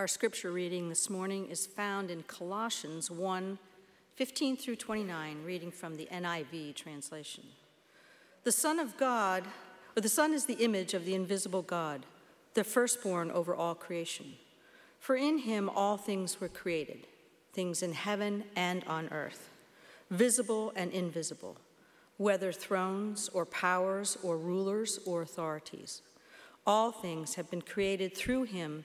Our scripture reading this morning is found in Colossians 1 15 through 29, reading from the NIV translation. The Son of God, or the Son is the image of the invisible God, the firstborn over all creation. For in him all things were created, things in heaven and on earth, visible and invisible, whether thrones or powers or rulers or authorities. All things have been created through him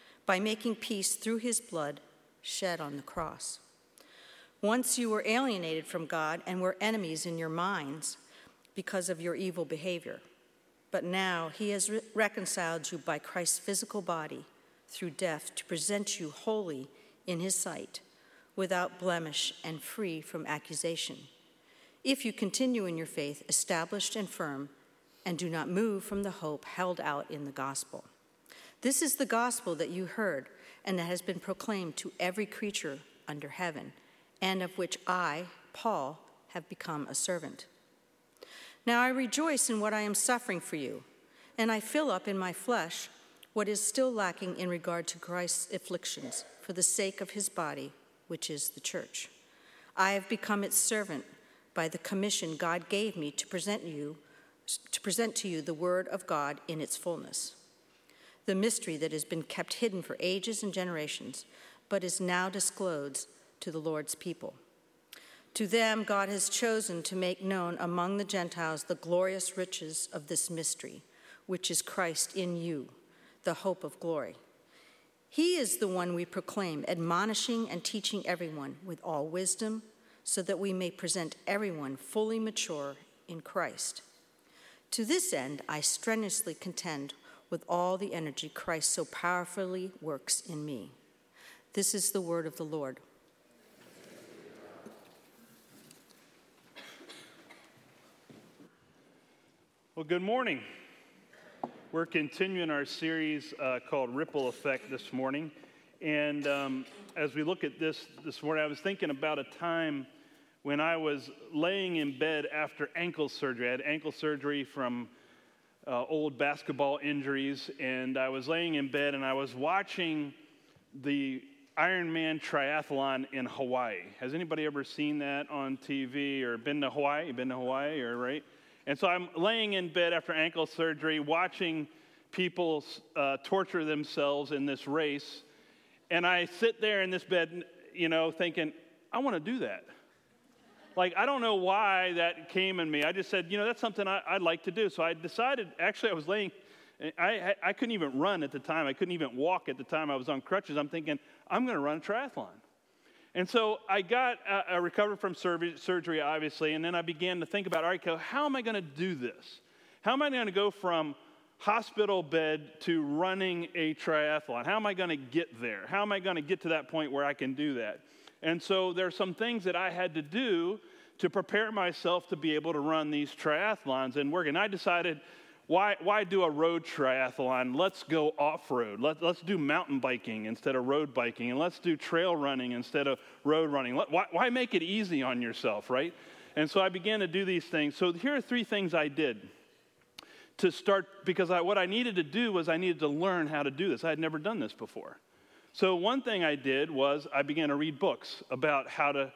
by making peace through his blood shed on the cross. Once you were alienated from God and were enemies in your minds because of your evil behavior. But now he has re- reconciled you by Christ's physical body through death to present you holy in his sight, without blemish and free from accusation. If you continue in your faith, established and firm, and do not move from the hope held out in the gospel. This is the gospel that you heard and that has been proclaimed to every creature under heaven, and of which I, Paul, have become a servant. Now I rejoice in what I am suffering for you, and I fill up in my flesh what is still lacking in regard to Christ's afflictions for the sake of his body, which is the church. I have become its servant by the commission God gave me to present you to present to you the word of God in its fullness the mystery that has been kept hidden for ages and generations, but is now disclosed to the Lord's people. To them, God has chosen to make known among the Gentiles the glorious riches of this mystery, which is Christ in you, the hope of glory. He is the one we proclaim, admonishing and teaching everyone with all wisdom, so that we may present everyone fully mature in Christ. To this end, I strenuously contend with all the energy Christ so powerfully works in me. This is the word of the Lord. Well, good morning. We're continuing our series uh, called Ripple Effect this morning. And um, as we look at this this morning, I was thinking about a time when I was laying in bed after ankle surgery. I had ankle surgery from uh, old basketball injuries, and I was laying in bed and I was watching the Ironman triathlon in Hawaii. Has anybody ever seen that on TV or been to Hawaii? Been to Hawaii, or right? And so I'm laying in bed after ankle surgery, watching people uh, torture themselves in this race, and I sit there in this bed, you know, thinking, I want to do that. Like, I don't know why that came in me. I just said, you know, that's something I, would like to do. So I decided, actually, I was laying, I, I couldn't even run at the time. I couldn't even walk at the time. I was on crutches. I'm thinking, I'm going to run a triathlon. And so I got, uh, I recovered from surgery, obviously, and then I began to think about, all right, how am I going to do this? How am I going to go from hospital bed to running a triathlon? How am I going to get there? How am I going to get to that point where I can do that? And so there are some things that I had to do to prepare myself to be able to run these triathlons and work. And I decided, why, why do a road triathlon? Let's go off road. Let, let's do mountain biking instead of road biking. And let's do trail running instead of road running. Let, why, why make it easy on yourself, right? And so I began to do these things. So here are three things I did to start, because I, what I needed to do was I needed to learn how to do this. I had never done this before. So, one thing I did was I began to read books about how to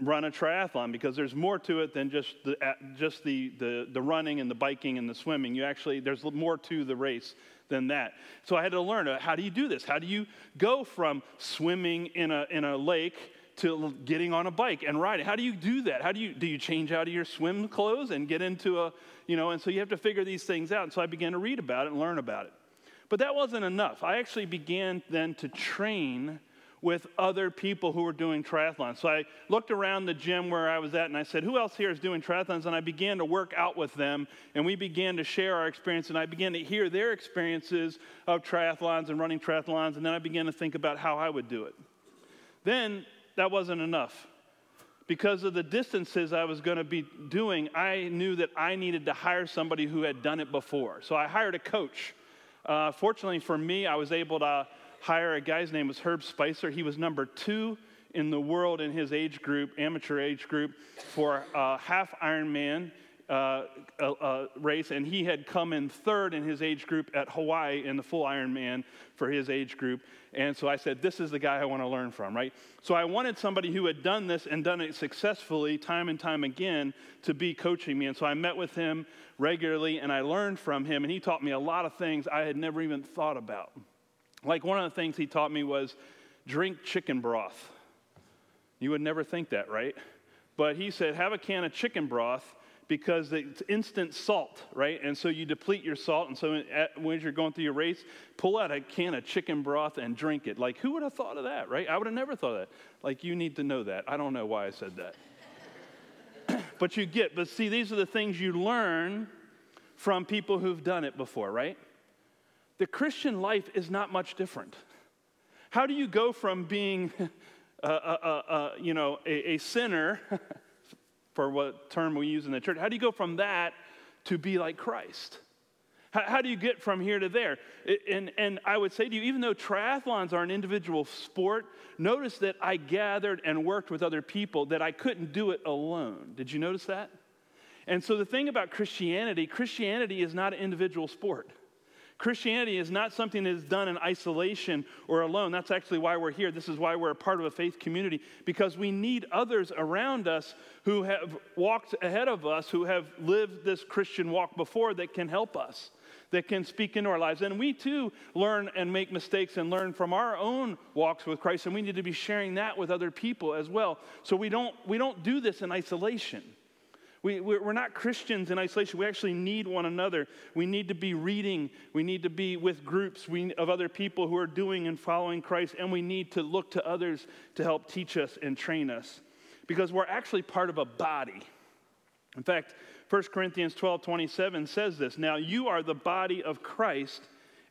run a triathlon because there's more to it than just the, just the, the, the running and the biking and the swimming. You actually, there's more to the race than that. So, I had to learn uh, how do you do this? How do you go from swimming in a, in a lake to getting on a bike and riding? How do you do that? How do you, do you change out of your swim clothes and get into a, you know, and so you have to figure these things out. And so I began to read about it and learn about it. But that wasn't enough. I actually began then to train with other people who were doing triathlons. So I looked around the gym where I was at and I said, Who else here is doing triathlons? And I began to work out with them and we began to share our experience and I began to hear their experiences of triathlons and running triathlons. And then I began to think about how I would do it. Then that wasn't enough. Because of the distances I was going to be doing, I knew that I needed to hire somebody who had done it before. So I hired a coach. Uh, fortunately for me, I was able to hire a guy's name was Herb Spicer. He was number two in the world in his age group, amateur age group, for a half Ironman uh, uh, race, and he had come in third in his age group at Hawaii in the full Ironman for his age group. And so I said, This is the guy I want to learn from, right? So I wanted somebody who had done this and done it successfully time and time again to be coaching me. And so I met with him regularly and I learned from him, and he taught me a lot of things I had never even thought about. Like one of the things he taught me was drink chicken broth. You would never think that, right? But he said, have a can of chicken broth because it's instant salt, right? And so you deplete your salt. And so at, when you're going through your race, pull out a can of chicken broth and drink it. Like, who would have thought of that, right? I would have never thought of that. Like, you need to know that. I don't know why I said that. but you get, but see, these are the things you learn from people who've done it before, right? The Christian life is not much different. How do you go from being, uh, uh, uh, you know, a, a sinner for what term we use in the church. How do you go from that to be like Christ? How, how do you get from here to there? And, and I would say to you, even though triathlons are an individual sport, notice that I gathered and worked with other people, that I couldn't do it alone. Did you notice that? And so the thing about Christianity, Christianity is not an individual sport. Christianity is not something that is done in isolation or alone. That's actually why we're here. This is why we're a part of a faith community, because we need others around us who have walked ahead of us, who have lived this Christian walk before that can help us, that can speak into our lives. And we too learn and make mistakes and learn from our own walks with Christ, and we need to be sharing that with other people as well. So we don't, we don't do this in isolation. We, we're not Christians in isolation. We actually need one another. We need to be reading. We need to be with groups of other people who are doing and following Christ, and we need to look to others to help teach us and train us because we're actually part of a body. In fact, 1 Corinthians 12 27 says this Now you are the body of Christ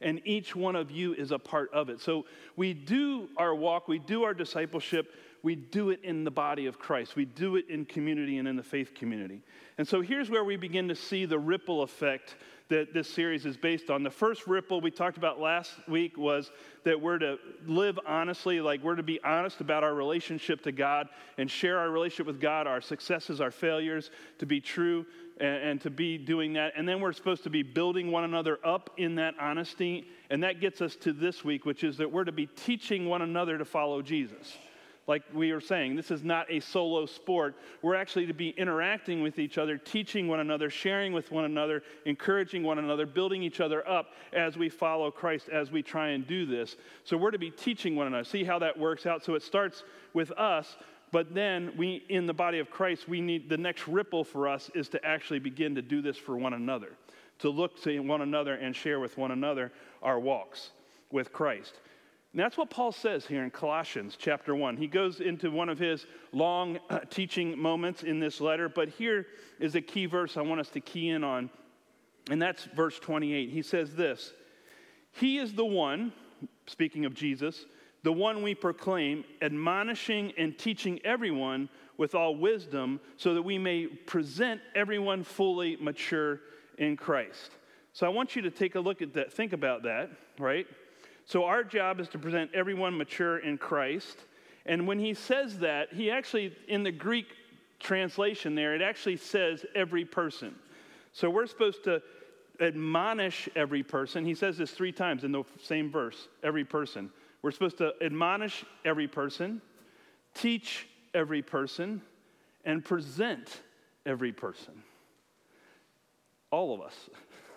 and each one of you is a part of it. So we do our walk, we do our discipleship we do it in the body of Christ. We do it in community and in the faith community. And so here's where we begin to see the ripple effect that this series is based on. The first ripple we talked about last week was that we're to live honestly, like we're to be honest about our relationship to God and share our relationship with God, our successes, our failures, to be true and, and to be doing that. And then we're supposed to be building one another up in that honesty. And that gets us to this week, which is that we're to be teaching one another to follow Jesus like we were saying, this is not a solo sport. We're actually to be interacting with each other, teaching one another, sharing with one another, encouraging one another, building each other up as we follow Christ, as we try and do this. So we're to be teaching one another. See how that works out. So it starts with us, but then we, in the body of Christ, we need the next ripple for us is to actually begin to do this for one another, to look to one another and share with one another our walks with Christ. And that's what Paul says here in Colossians chapter 1. He goes into one of his long teaching moments in this letter, but here is a key verse I want us to key in on, and that's verse 28. He says this He is the one, speaking of Jesus, the one we proclaim, admonishing and teaching everyone with all wisdom, so that we may present everyone fully mature in Christ. So I want you to take a look at that, think about that, right? So our job is to present everyone mature in Christ. And when he says that, he actually, in the Greek translation there, it actually says every person. So we're supposed to admonish every person. He says this three times in the same verse every person. We're supposed to admonish every person, teach every person, and present every person. All of us.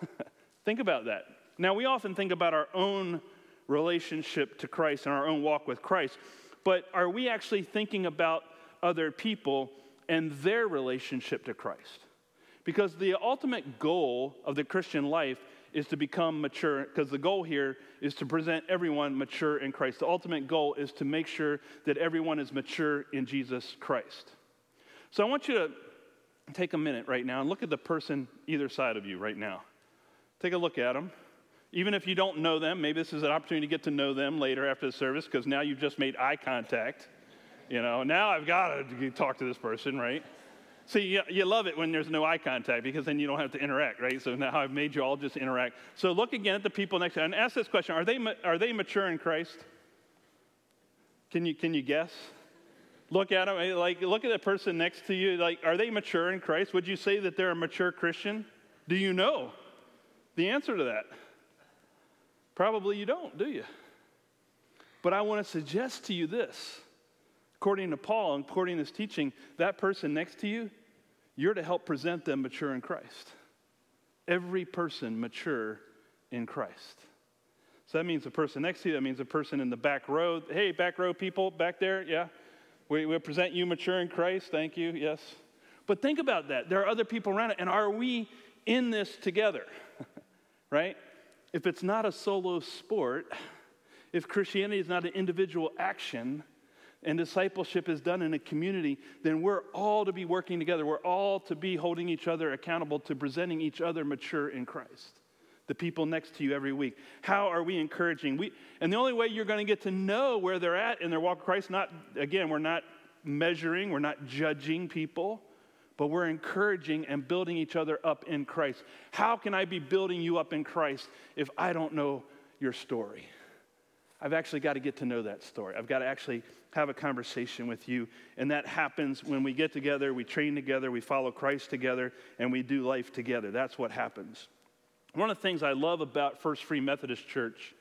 think about that. Now, we often think about our own relationship to Christ and our own walk with Christ, but are we actually thinking about other people and their relationship to Christ? Because the ultimate goal of the Christian life is to become mature, because the goal here is to present everyone mature in Christ. The ultimate goal is to make sure that everyone is mature in Jesus Christ. So I want you to take a minute right now and look at the person either side of you right now. Take a look at them. Even if you don't know them, maybe this is an opportunity to get to know them later after the service because now you've just made eye contact. You know, now I've got to talk to this person, right? See, you, you love it when there's no eye contact because then you don't have to interact, right? So now I've made you all just interact. So look again at the people next to you and ask this question Are they, are they mature in Christ? Can you, can you guess? Look at them, eh, like, look at the person next to you. Like, are they mature in Christ? Would you say that they're a mature Christian? Do you know the answer to that? Probably you don't, do you? But I want to suggest to you this. According to Paul and according to this teaching, that person next to you, you're to help present them mature in Christ. Every person mature in Christ. So that means the person next to you, that means the person in the back row. Hey, back row people back there, yeah. We, we present you mature in Christ. Thank you, yes. But think about that. There are other people around it. And are we in this together? right? If it's not a solo sport, if Christianity is not an individual action, and discipleship is done in a community, then we're all to be working together. We're all to be holding each other accountable to presenting each other mature in Christ. The people next to you every week. How are we encouraging? We, and the only way you're going to get to know where they're at in their walk of Christ, not, again, we're not measuring, we're not judging people, but we're encouraging and building each other up in Christ. How can I be building you up in Christ if I don't know your story? I've actually got to get to know that story. I've got to actually have a conversation with you. And that happens when we get together, we train together, we follow Christ together, and we do life together. That's what happens. One of the things I love about First Free Methodist Church,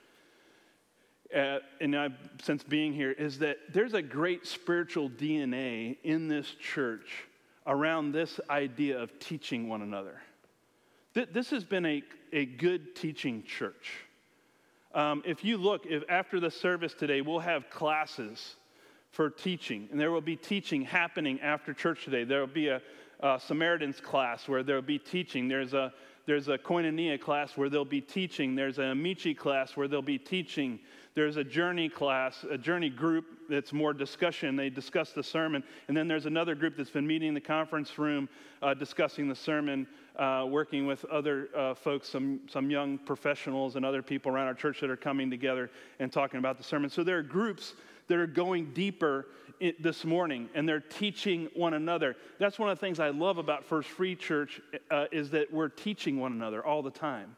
uh, and I've, since being here, is that there's a great spiritual DNA in this church around this idea of teaching one another. Th- this has been a, a good teaching church. Um, if you look, if after the service today, we'll have classes for teaching. And there will be teaching happening after church today. There will be a, a Samaritans class where there will be teaching. There's a, there's a Koinonia class where they'll be teaching. There's a Amici class where they'll be teaching. There's a journey class, a journey group that's more discussion. They discuss the sermon. And then there's another group that's been meeting in the conference room uh, discussing the sermon, uh, working with other uh, folks, some, some young professionals and other people around our church that are coming together and talking about the sermon. So there are groups that are going deeper this morning and they're teaching one another. That's one of the things I love about First Free Church uh, is that we're teaching one another all the time.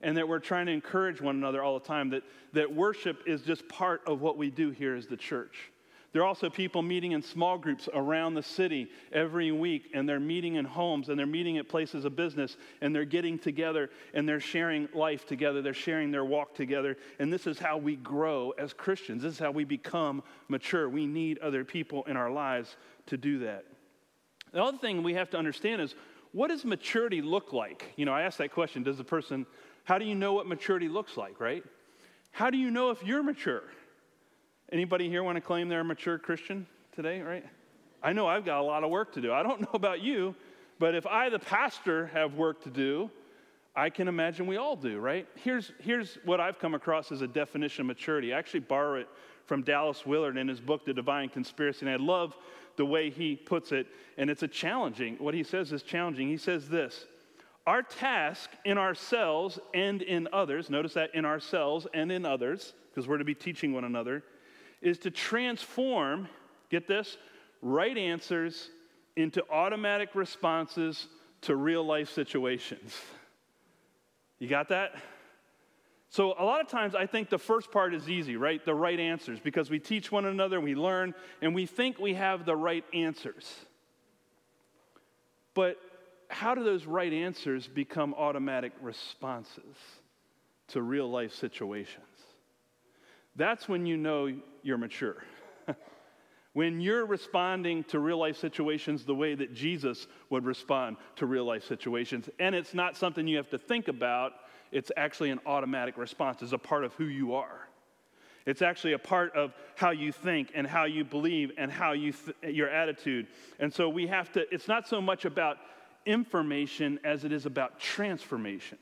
And that we're trying to encourage one another all the time. That, that worship is just part of what we do here as the church. There are also people meeting in small groups around the city every week, and they're meeting in homes, and they're meeting at places of business, and they're getting together, and they're sharing life together. They're sharing their walk together. And this is how we grow as Christians. This is how we become mature. We need other people in our lives to do that. The other thing we have to understand is what does maturity look like? You know, I asked that question Does the person, how do you know what maturity looks like, right? How do you know if you're mature? Anybody here want to claim they're a mature Christian today, right? I know I've got a lot of work to do. I don't know about you, but if I, the pastor, have work to do, I can imagine we all do, right? Here's, here's what I've come across as a definition of maturity. I actually borrow it from Dallas Willard in his book, The Divine Conspiracy, and I love the way he puts it, and it's a challenging, what he says is challenging. He says this Our task in ourselves and in others, notice that in ourselves and in others, because we're to be teaching one another, is to transform, get this, right answers into automatic responses to real life situations. You got that? So, a lot of times I think the first part is easy, right? The right answers, because we teach one another, we learn, and we think we have the right answers. But how do those right answers become automatic responses to real life situations? That's when you know you're mature. when you're responding to real life situations the way that Jesus would respond to real life situations, and it's not something you have to think about, it's actually an automatic response, it's a part of who you are. It's actually a part of how you think and how you believe and how you th- your attitude. And so we have to, it's not so much about information as it is about transformation.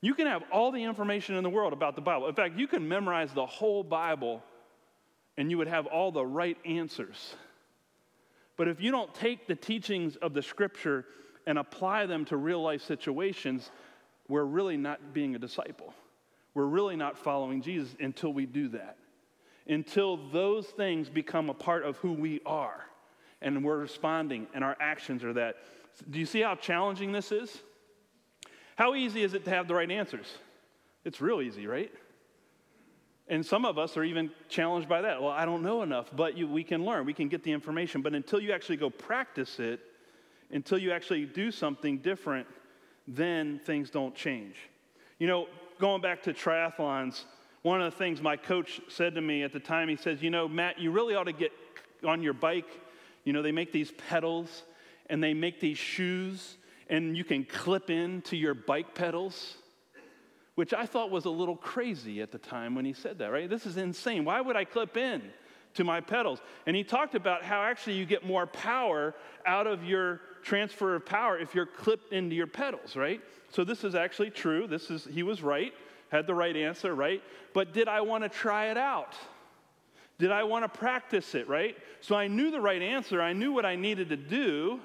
You can have all the information in the world about the Bible. In fact, you can memorize the whole Bible and you would have all the right answers. But if you don't take the teachings of the scripture and apply them to real life situations, we're really not being a disciple. We're really not following Jesus until we do that. until those things become a part of who we are and we're responding and our actions are that. Do you see how challenging this is? How easy is it to have the right answers? It's real easy, right? And some of us are even challenged by that. Well, I don't know enough, but you, we can learn, we can get the information. But until you actually go practice it, until you actually do something different, then things don't change. You know, going back to triathlons, one of the things my coach said to me at the time, he says, You know, Matt, you really ought to get on your bike. You know, they make these pedals and they make these shoes, and you can clip in to your bike pedals which I thought was a little crazy at the time when he said that, right? This is insane. Why would I clip in to my pedals? And he talked about how actually you get more power out of your transfer of power if you're clipped into your pedals, right? So this is actually true. This is he was right, had the right answer, right? But did I want to try it out? Did I want to practice it, right? So I knew the right answer. I knew what I needed to do,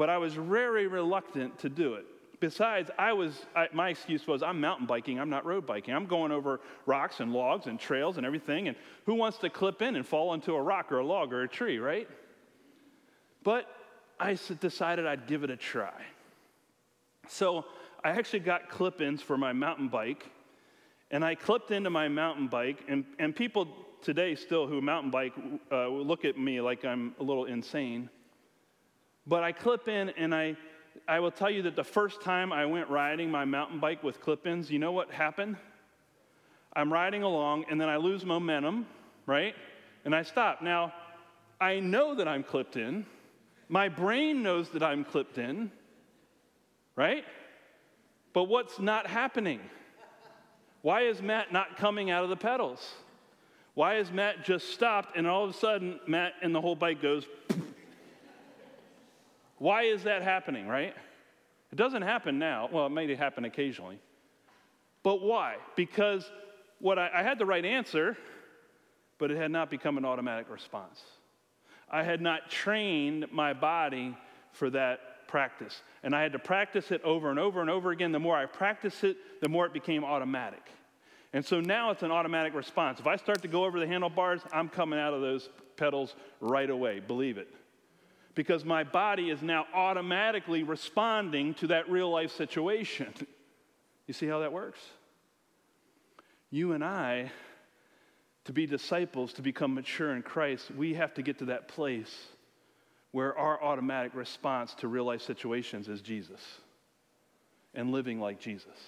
but I was very reluctant to do it. Besides, I was, I, my excuse was, I'm mountain biking, I'm not road biking. I'm going over rocks and logs and trails and everything. And who wants to clip in and fall into a rock or a log or a tree, right? But I decided I'd give it a try. So I actually got clip ins for my mountain bike. And I clipped into my mountain bike. And, and people today, still who mountain bike, uh, look at me like I'm a little insane. But I clip in and I I will tell you that the first time I went riding my mountain bike with clip ins, you know what happened? I'm riding along and then I lose momentum, right? And I stop. Now, I know that I'm clipped in. My brain knows that I'm clipped in, right? But what's not happening? Why is Matt not coming out of the pedals? Why is Matt just stopped and all of a sudden Matt and the whole bike goes why is that happening, right? It doesn't happen now. Well, it may happen occasionally. But why? Because what I, I had the right answer, but it had not become an automatic response. I had not trained my body for that practice. And I had to practice it over and over and over again. The more I practiced it, the more it became automatic. And so now it's an automatic response. If I start to go over the handlebars, I'm coming out of those pedals right away. Believe it because my body is now automatically responding to that real life situation. You see how that works? You and I, to be disciples, to become mature in Christ, we have to get to that place where our automatic response to real life situations is Jesus and living like Jesus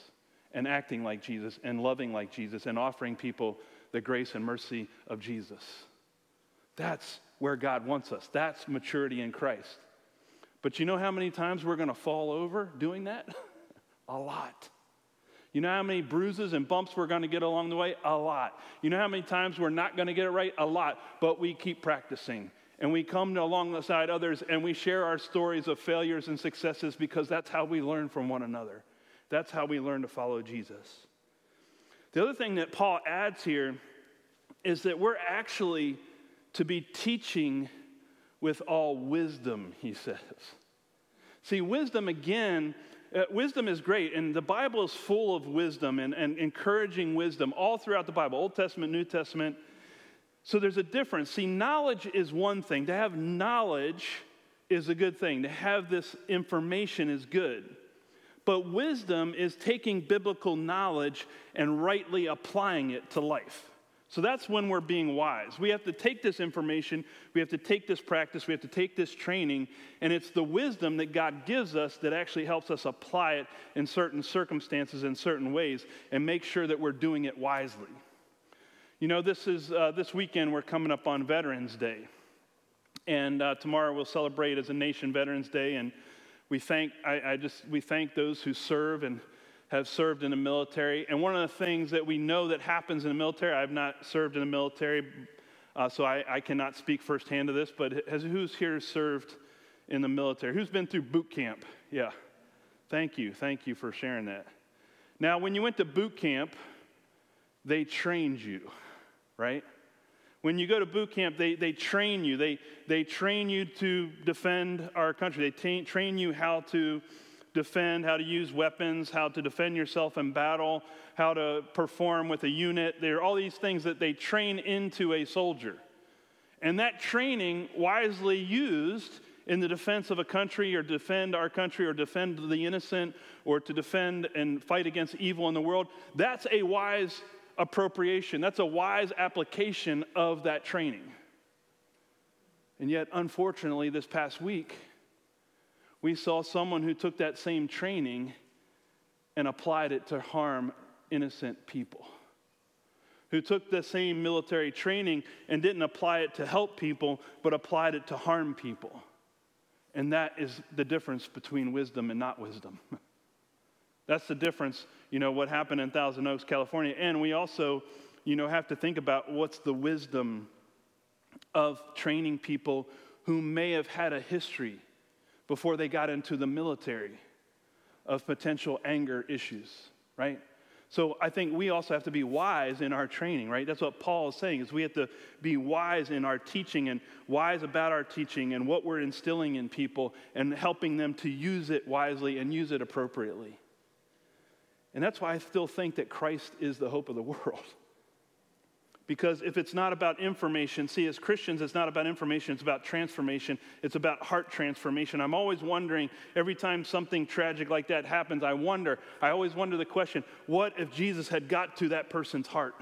and acting like Jesus and loving like Jesus and offering people the grace and mercy of Jesus. That's where God wants us. That's maturity in Christ. But you know how many times we're going to fall over doing that? a lot. You know how many bruises and bumps we're going to get along the way? A lot. You know how many times we're not going to get it right? A lot. But we keep practicing. And we come alongside others and we share our stories of failures and successes because that's how we learn from one another. That's how we learn to follow Jesus. The other thing that Paul adds here is that we're actually to be teaching with all wisdom, he says. See, wisdom again, uh, wisdom is great, and the Bible is full of wisdom and, and encouraging wisdom all throughout the Bible, Old Testament, New Testament. So there's a difference. See, knowledge is one thing. To have knowledge is a good thing, to have this information is good. But wisdom is taking biblical knowledge and rightly applying it to life. So that's when we're being wise. We have to take this information, we have to take this practice, we have to take this training, and it's the wisdom that God gives us that actually helps us apply it in certain circumstances, in certain ways, and make sure that we're doing it wisely. You know, this is uh, this weekend we're coming up on Veterans Day, and uh, tomorrow we'll celebrate as a nation Veterans Day, and we thank I, I just we thank those who serve and have served in the military. And one of the things that we know that happens in the military, I've not served in the military, uh, so I, I, cannot speak firsthand to this, but has, who's here served in the military? Who's been through boot camp? Yeah. Thank you. Thank you for sharing that. Now, when you went to boot camp, they trained you, right? When you go to boot camp, they, they train you. They, they train you to defend our country. They t- train you how to defend, how to use weapons, how to defend yourself in battle, how to perform with a unit. There are all these things that they train into a soldier. And that training, wisely used in the defense of a country or defend our country or defend the innocent or to defend and fight against evil in the world, that's a wise appropriation. That's a wise application of that training. And yet, unfortunately, this past week, we saw someone who took that same training and applied it to harm innocent people. Who took the same military training and didn't apply it to help people, but applied it to harm people. And that is the difference between wisdom and not wisdom. That's the difference, you know, what happened in Thousand Oaks, California. And we also, you know, have to think about what's the wisdom of training people who may have had a history before they got into the military of potential anger issues, right? So I think we also have to be wise in our training, right? That's what Paul is saying is we have to be wise in our teaching and wise about our teaching and what we're instilling in people and helping them to use it wisely and use it appropriately. And that's why I still think that Christ is the hope of the world. Because if it's not about information, see, as Christians, it's not about information, it's about transformation. It's about heart transformation. I'm always wondering, every time something tragic like that happens, I wonder, I always wonder the question what if Jesus had got to that person's heart?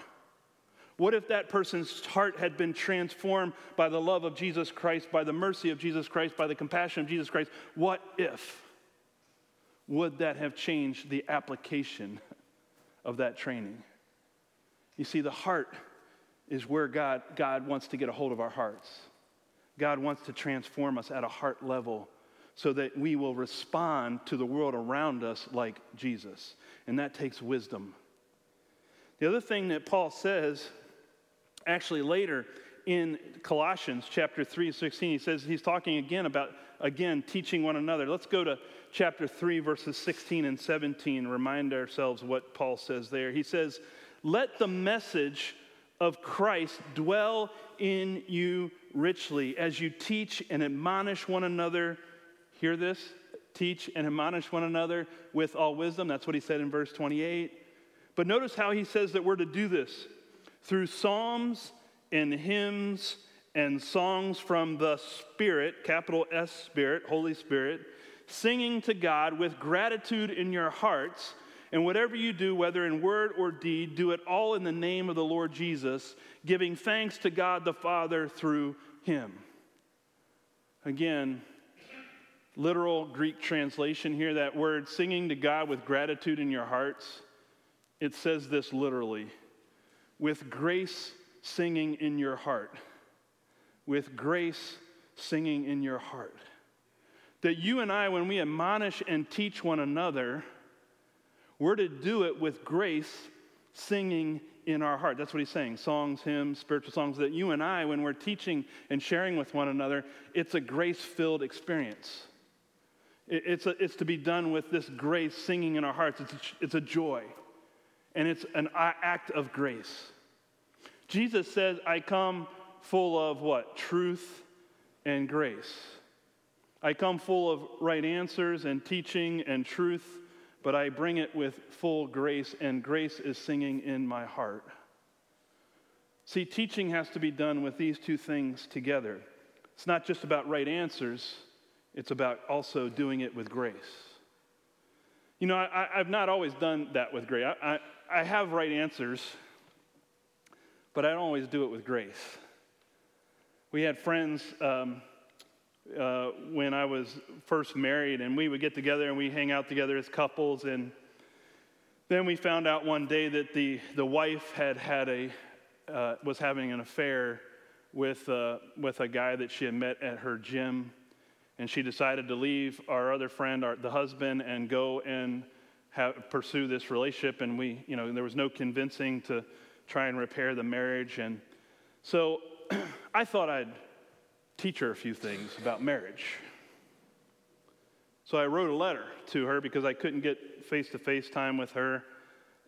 What if that person's heart had been transformed by the love of Jesus Christ, by the mercy of Jesus Christ, by the compassion of Jesus Christ? What if? Would that have changed the application of that training? You see, the heart is where God, God wants to get a hold of our hearts. God wants to transform us at a heart level so that we will respond to the world around us like Jesus. And that takes wisdom. The other thing that Paul says, actually later in Colossians chapter 3, 16, he says he's talking again about, again, teaching one another. Let's go to chapter 3, verses 16 and 17, remind ourselves what Paul says there. He says, Let the message of Christ dwell in you richly as you teach and admonish one another. Hear this? Teach and admonish one another with all wisdom. That's what he said in verse 28. But notice how he says that we're to do this through psalms and hymns and songs from the Spirit, capital S Spirit, Holy Spirit, singing to God with gratitude in your hearts and whatever you do, whether in word or deed, do it all in the name of the Lord Jesus, giving thanks to God the Father through him. Again, literal Greek translation here, that word singing to God with gratitude in your hearts, it says this literally with grace singing in your heart. With grace singing in your heart. That you and I, when we admonish and teach one another, we're to do it with grace, singing in our heart. That's what he's saying songs, hymns, spiritual songs. That you and I, when we're teaching and sharing with one another, it's a grace filled experience. It's, a, it's to be done with this grace singing in our hearts. It's a, it's a joy, and it's an act of grace. Jesus says, I come full of what? Truth and grace. I come full of right answers and teaching and truth but I bring it with full grace, and grace is singing in my heart. See, teaching has to be done with these two things together. It's not just about right answers, it's about also doing it with grace. You know, I, have not always done that with grace. I, I, I have right answers, but I don't always do it with grace. We had friends um, uh, when I was first married, and we would get together and we hang out together as couples. And then we found out one day that the, the wife had had a, uh, was having an affair with, uh, with a guy that she had met at her gym. And she decided to leave our other friend, our, the husband, and go and have, pursue this relationship. And we, you know, there was no convincing to try and repair the marriage. And so I thought I'd teach her a few things about marriage. So I wrote a letter to her because I couldn't get face to face time with her.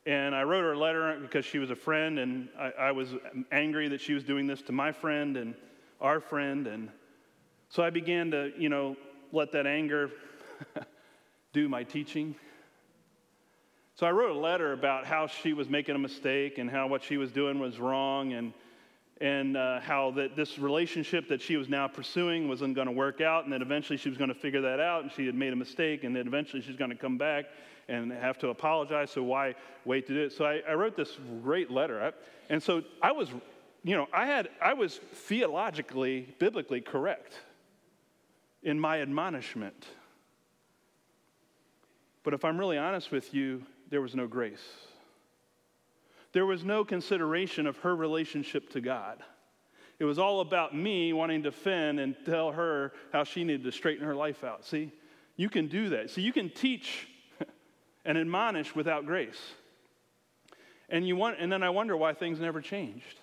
And I wrote her a letter because she was a friend, and I, I, was angry that she was doing this to my friend and our friend. And so I began to, you know, let that anger do my teaching. So I wrote a letter about how she was making a mistake and how what she was doing was wrong and, and uh, how that this relationship that she was now pursuing wasn't going to work out and that eventually she was going to figure that out and she had made a mistake and that eventually she's going to come back and have to apologize. So why wait to do it? So I, I wrote this great letter. And so I was, you know, I had I was theologically, biblically correct in my admonishment. But if I'm really honest with you, there was no grace. There was no consideration of her relationship to God. It was all about me wanting to defend and tell her how she needed to straighten her life out. See, you can do that. See, you can teach and admonish without grace. And, you want, and then I wonder why things never changed.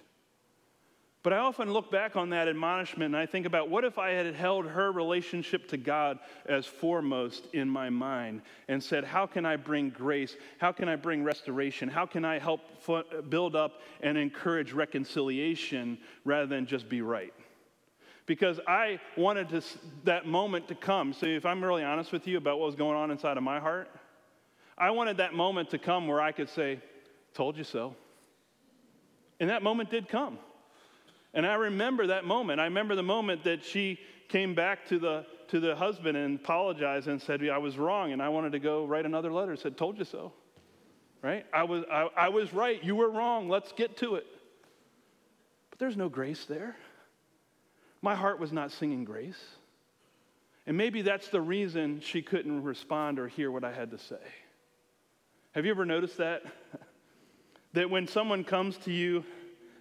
But I often look back on that admonishment and I think about what if I had held her relationship to God as foremost in my mind and said, How can I bring grace? How can I bring restoration? How can I help build up and encourage reconciliation rather than just be right? Because I wanted to, that moment to come. So, if I'm really honest with you about what was going on inside of my heart, I wanted that moment to come where I could say, Told you so. And that moment did come. And I remember that moment. I remember the moment that she came back to the, to the husband and apologized and said, I was wrong and I wanted to go write another letter. Said, Told you so. Right? I was, I, I was right. You were wrong. Let's get to it. But there's no grace there. My heart was not singing grace. And maybe that's the reason she couldn't respond or hear what I had to say. Have you ever noticed that? that when someone comes to you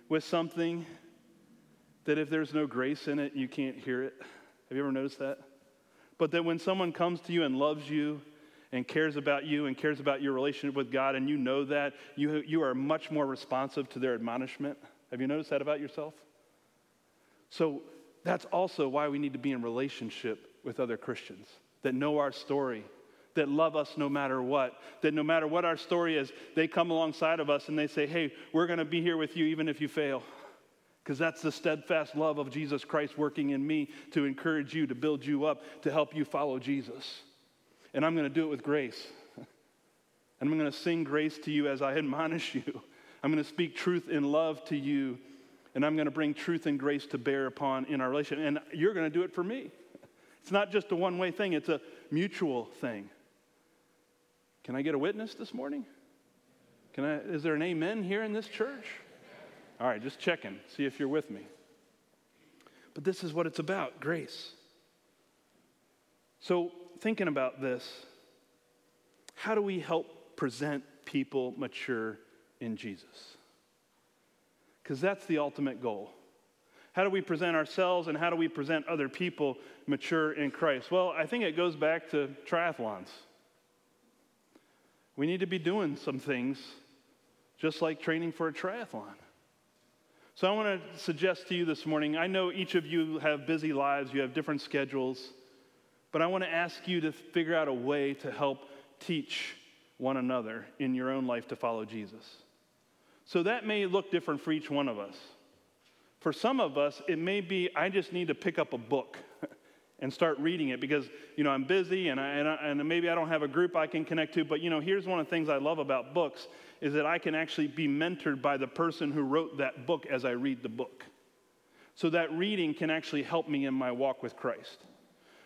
with something, that if there's no grace in it, you can't hear it? Have you ever noticed that? But that when someone comes to you and loves you and cares about you and cares about your relationship with God, and you know that, you, you are much more responsive to their admonishment. Have you noticed that about yourself? So that's also why we need to be in relationship with other Christians that know our story that love us no matter what. That no matter what our story is, they come alongside of us and they say, hey, we're going to be here with you even if you fail. Because that's the steadfast love of Jesus Christ working in me to encourage you, to build you up, to help you follow Jesus. And I'm going to do it with grace. And I'm going to sing grace to you as I admonish you. I'm going to speak truth in love to you. And I'm going to bring truth and grace to bear upon in our relationship. And you're going to do it for me. It's not just a one way thing, it's a mutual thing. Can I get a witness this morning? Can I, is there an amen here in this church? All right, just checking, see if you're with me. But this is what it's about grace. So, thinking about this, how do we help present people mature in Jesus? Because that's the ultimate goal. How do we present ourselves and how do we present other people mature in Christ? Well, I think it goes back to triathlons. We need to be doing some things just like training for a triathlon. So I want to suggest to you this morning I know each of you have busy lives, you have different schedules, but I want to ask you to figure out a way to help teach one another in your own life to follow Jesus. So that may look different for each one of us. For some of us, it may be I just need to pick up a book and start reading it because you know i'm busy and, I, and, I, and, maybe i don't have a group i can connect to but you know here's one of the things i love about books is that i can actually be mentored by the person who wrote that book as i read the book. So that reading can actually help me in my walk with christ.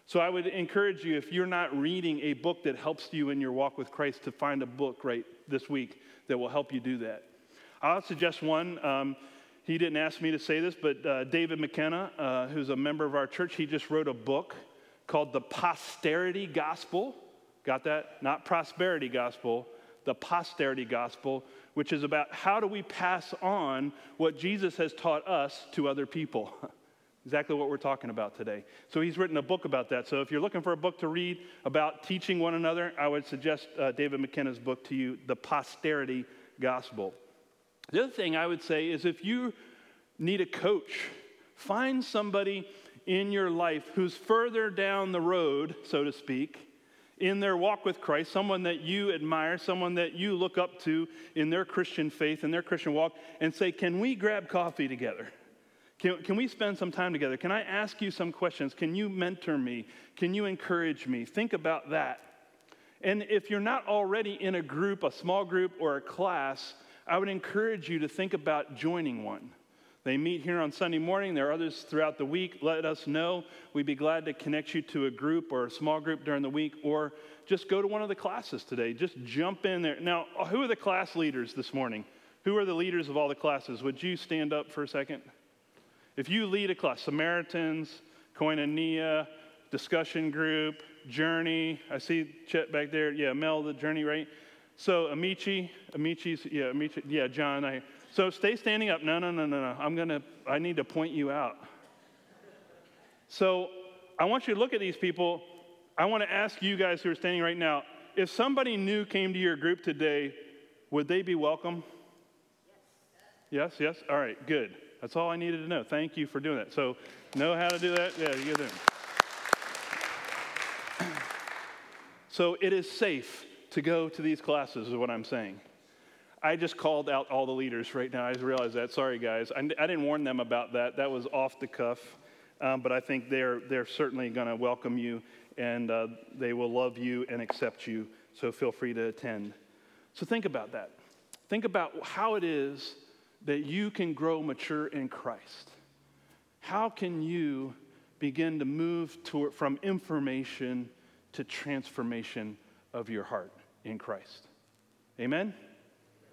So i would encourage you if you're not reading a book that helps you in your walk with christ to find a book right this week that will help you do that. I'll suggest one. Um, he didn't ask me to say this, but uh, David McKenna, uh, who's a member of our church, he just wrote a book called The Posterity Gospel. Got that? Not prosperity gospel, the posterity gospel, which is about how do we pass on what Jesus has taught us to other people. exactly what we're talking about today. So he's written a book about that. So if you're looking for a book to read about teaching one another, I would suggest uh, David McKenna's book to you, The Posterity Gospel. The other thing I would say is if you need a coach, find somebody in your life who's further down the road, so to speak, in their walk with Christ, someone that you admire, someone that you look up to in their Christian faith, in their Christian walk, and say, Can we grab coffee together? Can, can we spend some time together? Can I ask you some questions? Can you mentor me? Can you encourage me? Think about that. And if you're not already in a group, a small group, or a class, I would encourage you to think about joining one. They meet here on Sunday morning. There are others throughout the week. Let us know. We'd be glad to connect you to a group or a small group during the week, or just go to one of the classes today. Just jump in there. Now, who are the class leaders this morning? Who are the leaders of all the classes? Would you stand up for a second? If you lead a class, Samaritans, Koinonia, discussion group, Journey, I see Chet back there. Yeah, Mel, the Journey, right? So Amici, Amici's, yeah, Amici, yeah, John. I, so stay standing up. No, no, no, no, no. I'm gonna. I need to point you out. So I want you to look at these people. I want to ask you guys who are standing right now. If somebody new came to your group today, would they be welcome? Yes, yes. All right, good. That's all I needed to know. Thank you for doing that. So, know how to do that? Yeah, you do. So, it is safe to go to these classes, is what I'm saying. I just called out all the leaders right now. I just realized that. Sorry, guys. I, I didn't warn them about that. That was off the cuff. Um, but I think they're, they're certainly going to welcome you and uh, they will love you and accept you. So feel free to attend. So think about that. Think about how it is that you can grow mature in Christ. How can you begin to move toward, from information to transformation of your heart in Christ? Amen?